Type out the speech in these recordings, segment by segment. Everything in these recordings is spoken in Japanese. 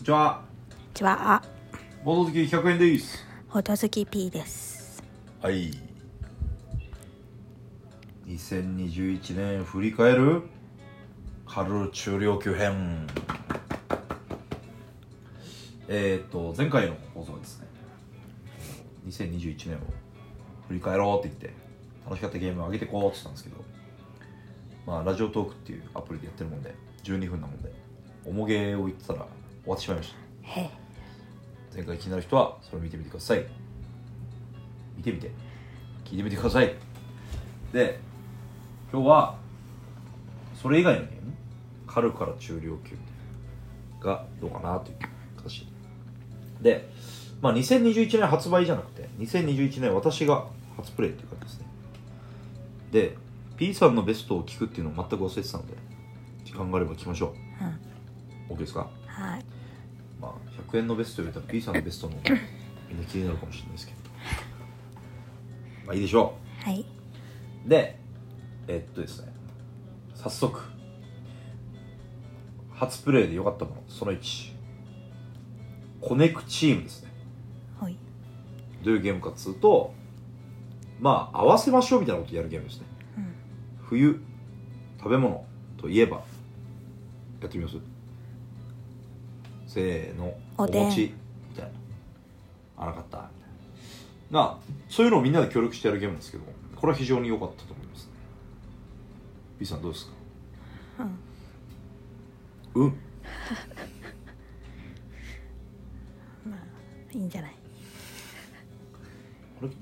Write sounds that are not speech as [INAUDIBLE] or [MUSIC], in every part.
にちは。こんにちは。ボード好き100円です。ほど好き P です。はい。2021年振り返る？春中量級編。えー、っと、前回の放送はですね、2021年を振り返ろうって言って、楽しかったゲームを上げてこうって言ったんですけど、まあ、ラジオトークっていうアプリでやってるもんで、12分なもんで、重げを言ってたら終わってしまいました。前回気になる人はそれを見てみてください。見てみて。聞いてみてください。で今日はそれ以外のゲーム軽から中量級がどうかなという形。でまあ2021年発売じゃなくて2021年私が初プレイっていう感じですね。で P さんのベストを聞くっていうのを全く忘れてたので時間があれば聞きましょうん。う OK ですか？はい。まあ、100円のベストより多分 P さんのベストのみんな気になるかもしれないですけど。まあいいでしょはい。うでえっとですね。早速。初プレイで良かったものその1コネクチームですね。ほい。どういうゲームかっつうとまあ合わせましょうみたいなことやるゲームですね。うん。冬食べ物といえばやってみます？せーのおでん。餅みたいな。あなかった。みたいななそういうのをみんなで協力してやるゲームなんですけどこれは非常に良かったと思いますね。B さんどうですか？うん。うん。[LAUGHS] まあ、いいんじゃない？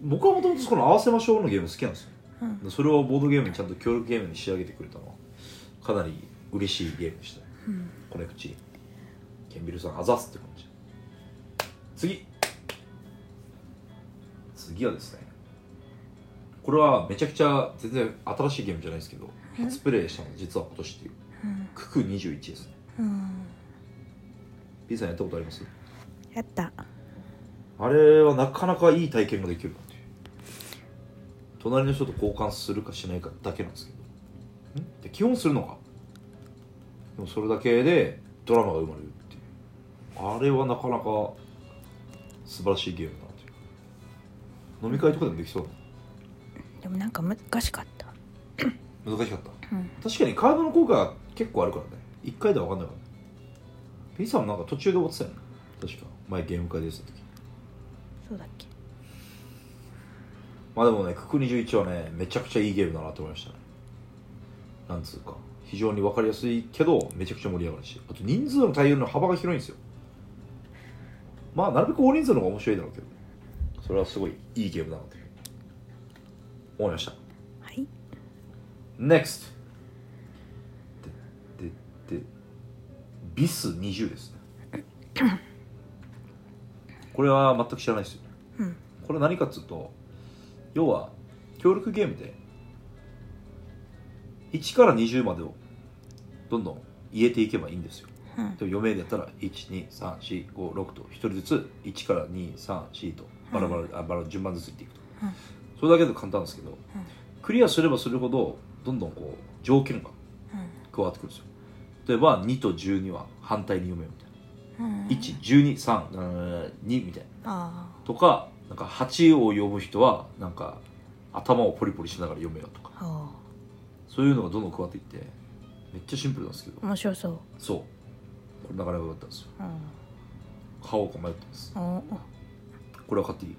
僕はもともとこの合わせましょうのゲーム好きなんですよ。うん。それをボードゲームにちゃんと協力ゲームに仕上げてくれたのはかなり嬉しいゲームでした。ねうん。コネクチケンビルさんあざすって感じ。次。次はですね。これはめちゃくちゃ全然新しいゲームじゃないですけど初プレイしたの実は今年っていう。うん。クク21ですね。うん。P さんやったことあります？やった。あれはなかなかいい体験ができるなっていう。隣の人と交換するかしないかだけなんですけど。ん？で基本するのかでもそれだけでドラマが生まれるあれはなかなか素晴らしいゲームだなっていう飲み会とかでもできそうでもなんか難しかった。だ難しかった？うん。確かにカードの効果が結構あるからね一回では分かんないからね P さんもなんか途中で終わってたよね確か前ゲーム会でやってた時そうだっけ。まあでもね、クク21はね、めちゃくちゃいいゲームだなと思いましたね。なんつうか、非常に分かりやすいけど、めちゃくちゃ盛り上がるし、あと人数の対応の幅が広いんですよ。まあ、なるべく大人数の方が面白いだろうけど、それはすごいいいゲームだなという思いました。はい。NEXT! で、で、で、ビス20ですね。[LAUGHS] これは全く知らないですよ。うん。これ何かっつうと要は協力ゲームで1から20までをどんどん言えていけばいいんですようん。でも4名でやったら12345 6と1人ずつ1から234とバラバラ,、あバラ順番ずついっていくと、うん。それだけで簡単ですけど、クリアすればするほどどんどんこう条件が加わってくるんですよ。例えば2と12は反対に読めよみたいな。うん。うん。11232みたいな。あとかなんか8を読む人はなんか頭をポリポリしながら読めよとか。そういうのがどんどん加わっていってめっちゃシンプルなんですけど。面白そう。そうこれなかなか良かったんですようん。買おうか迷ってます。これは買っていい？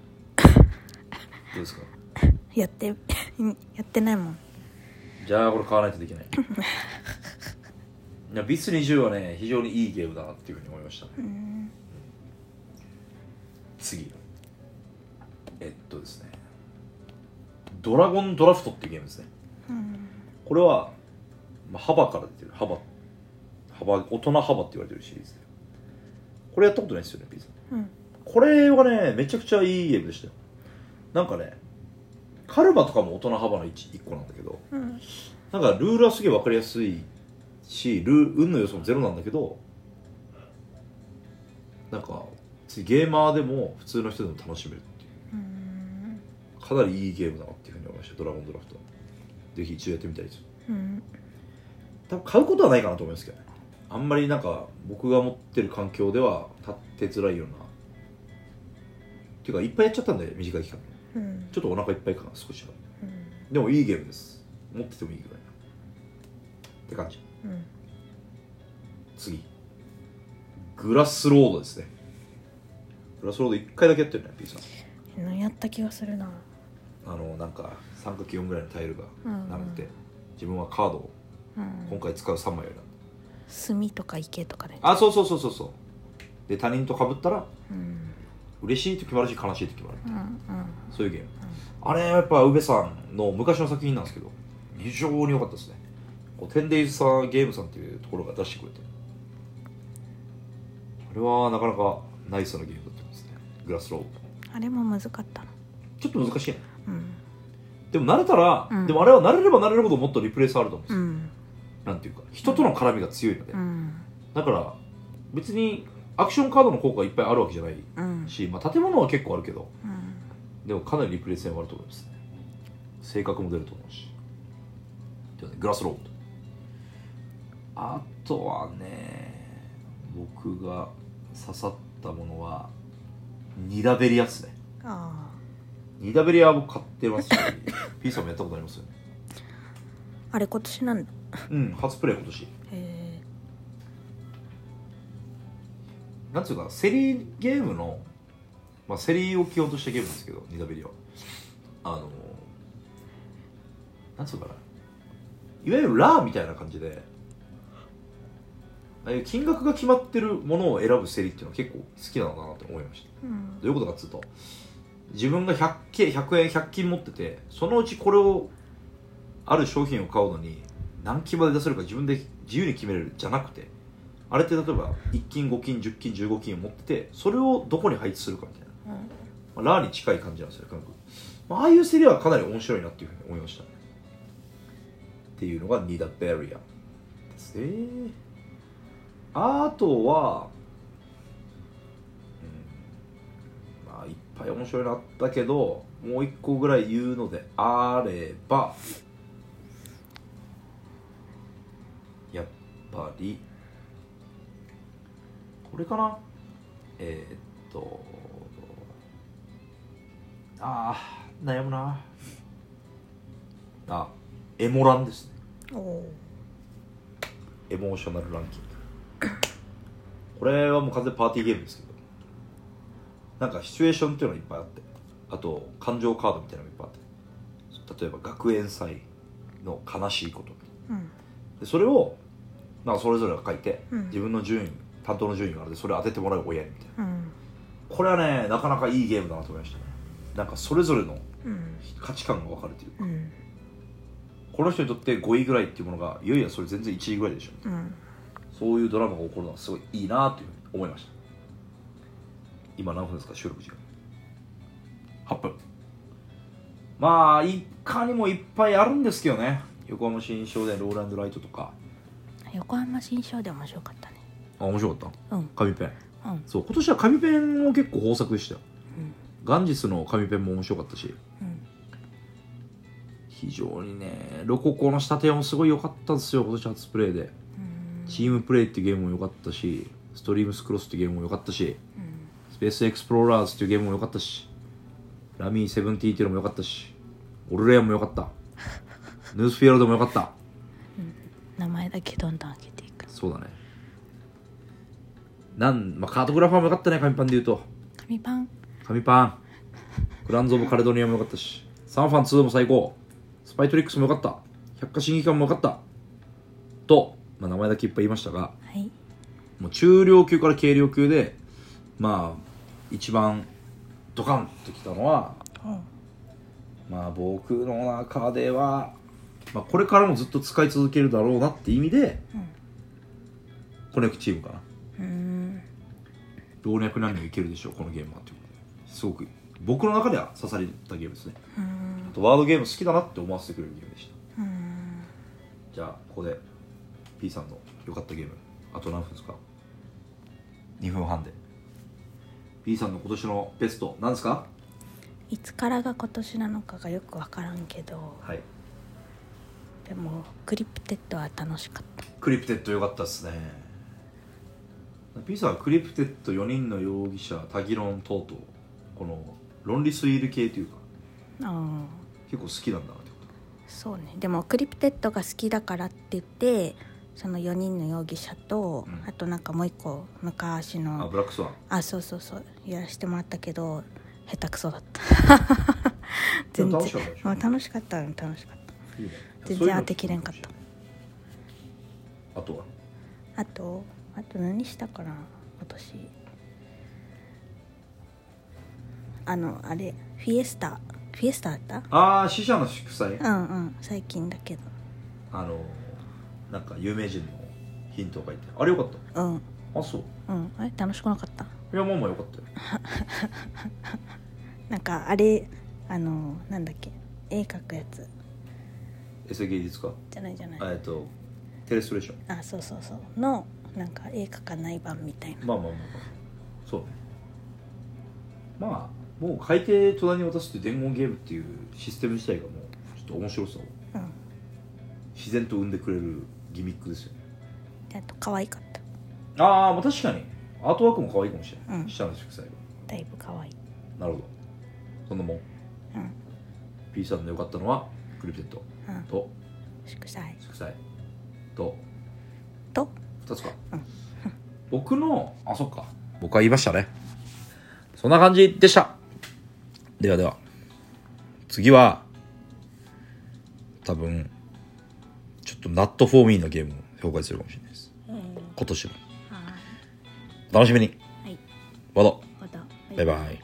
どうですか？やって、[LAUGHS] やってないもん。じゃあこれ買わないとできないいやビス20はね非常にいいゲームだなっていうふうに思いましたうん。次えっとですねドラゴンドラフトっていうゲームですねうん。これは、まあ、幅から出てる幅幅大人幅って言われてるシリーズでこれやったことないですよねピーさんうん。これはねめちゃくちゃいいゲームでしたよなんかねカルマとかも大人幅の 1, 1個なんだけどうん。なんかルールはすげえ分かりやすいしルー運の要素もゼロなんだけどなんかゲーマーでも普通の人でも楽しめるっていううん。かなりいいゲームだなっていうふうに思いましたドラゴンドラフトぜひ一度やってみたいですうん。多分買うことはないかなと思いますけどねあんまりなんか僕が持ってる環境では立ってづらいようなっていうかいっぱいやっちゃったんで短い期間。でうん。ちょっとお腹いっぱいかな少しは。うん。でもいいゲームです。持っててもいいぐらいって感じ。うん。次。グラスロードですね。グラスロード1回だけやってるね P さん。うんやった気がするな。あのなんか 3×4 ぐらいのタイルがうん並んでて、自分はカードをうん。今回使う3枚を選んだ、炭とか池とかであそうそうそうそうそう。で他人と被ったらうん。嬉しいと決まるし悲しいと決まる。うんうん。そういうゲーム。あれやっぱ宇部さんの昔の作品なんですけど非常に良かったですね。こう 10days さんゲームさんっていうところが出してくれて。あれはなかなかナイスなゲームだったですね。グラスロードあれも難かったなちょっと難しいね。うん。でも慣れたら、うん。でもあれは慣れれば慣れるほどもっとリプレイスあると思うんですよ、うんなんていうか人との絡みが強いので、うん。だから別にアクションカードの効果がいっぱいあるわけじゃないうん。し、まあ、建物は結構あるけどうん。でもかなりリプレイ性はあると思いますね。性格も出ると思うし。ではねグラスロード。あとはね僕が刺さったものはニダベリアっすね。あニダベリアは僕買ってますし [LAUGHS] P さんもやったことありますよね。ああれ今年なんだうん初プレイ今年。なんていうかセリーゲームの、まあ、セリーを基本としたゲームですけどニダベリは。あのなんつうのかな。いわゆるラーみたいな感じでああいう金額が決まってるものを選ぶセリっていうのは結構好きなのかなって思いました。うん。どういうことかっつうと自分が 100, 100円100均持っててそのうちこれをある商品を買うのに何金まで出せるか自分で自由に決めれるじゃなくてあれって例えば1金5金10金15金を持っててそれをどこに配置するかみたいな、まあ、ラーに近い感じなんですよ感覚、まあああいうセリはかなり面白いなっていうふうに思いましたっていうのがニダベリアです。ねあとはうん。まあいっぱい面白いのあったけどもう一個ぐらい言うのであればぱり。これかな？えーっと。ああ悩むな。あエモランですね。エモーショナルランキング。これはもう完全にパーティーゲームですけど。なんかシチュエーションっていうのがいっぱいあって。あと感情カードみたいなのがいっぱいあって。例えば学園祭の悲しいこと。うん。でそれをなんかそれぞれが書いて、うん。自分の順位担当の順位があるんでそれを当ててもらう親にみたいな。うん。これはねなかなかいいゲームだなと思いましたね。なんかそれぞれのうん。価値観が分かるというか。うん。この人にとって5位ぐらいっていうものがいよいよそれ全然1位ぐらいでしょうん。そういうドラマが起こるのはすごいいいなというふうに思いました。今何分ですか収録時間。8分。まあいかにもいっぱいあるんですけどね。横浜新商店ローランドライトとか横浜新商で面白かったね。あ面白かった？うん。紙ペン。うん。そう今年は紙ペンも結構豊作でしたよ。うん。ガンジスの紙ペンも面白かったし。うん。非常にねロココの仕立てもすごい良かったですよ今年初プレイで。うん。チームプレイってゲームも良かったしストリームスクロスってゲームも良かったしうん。スペースエクスプローラーズっていうゲームも良かったしラミーセブンティーっていうのも良かったしオルレアンも良かった。[LAUGHS] ヌースフィールドも良かった名前だけどんどん上げていく。そうだね。なん、まあ、カートグラファーも良かったね紙パンで言うと。紙パン？紙パン。グランズ・オブ・カレドニアも良かったし。サンファン2も最高。スパイトリックスも良かった。百科審議官も良かった。と、まあ、名前だけいっぱい言いましたが。はい。もう中量級から軽量級でまあ一番ドカンときたのはうん。まあ僕の中では、まあ、これからもずっと使い続けるだろうなって意味でコネクチームかな。うん。老若男女いけるでしょうこのゲームはということで。すごく僕の中では刺されたゲームですね。うん。あとワードゲーム好きだなって思わせてくれるゲームでした。うん。じゃあここで P さんの良かったゲーム。あと何分ですか？2分半で。P さんの今年のベスト何ですか？いつからが今年なのかがよく分からんけど。はいでもクリプテッドは楽しかった。クリプテッド良かったですね。 P さんはクリプテッド4人の容疑者タギロン等々この論理推理系というかああ結構好きなんだなってこそうね。でもクリプテッドが好きだからって言ってその4人の容疑者と、うん。あとなんかもう一個昔とあのブラックスワン。あそうそうそう。やらせてもらったけど下手くそだった。全然楽しかったでしょ。[LAUGHS] まあ楽しかった楽しかった全然当てきれんかった。あとは？あとあと何したかな今年。あのあれフィエスタフィエスタだった？ああ死者の祝祭？うんうん最近だけど。あのなんか有名人のヒントが書いてあれよかっうん。たあそう？うんあれ楽しくなかった？いやまあまあよかったよ。[LAUGHS] なんかあれあのなんだっけ？絵描くやつエセ芸術家？じゃないじゃない。えっとテレストレーション。あそうそうそう。のなんか絵描かない版みたいな。まあまあまあまあ。そうね。まあもう海底隣に渡すって伝言ゲームっていうシステム自体がもうちょっと面白さをうん。自然と生んでくれるギミックですよね。であと可愛かった。ああまあ確かに。アートワークも可愛いかもしれない、うん。下の祝祭がだいぶ可愛い。なるほど。そんなもん。うん。P さんの良かったのはクリプテッド。うんと。祝祭。祝祭。と。と。2つか、うん。[LAUGHS] 僕のあそっか。僕は言いましたね。そんな感じでした。ではでは。次は多分ちょっとナットフォーミーのゲームを紹介するかもしれないです。うん。今年のはお楽しみに。い。はいバイバイ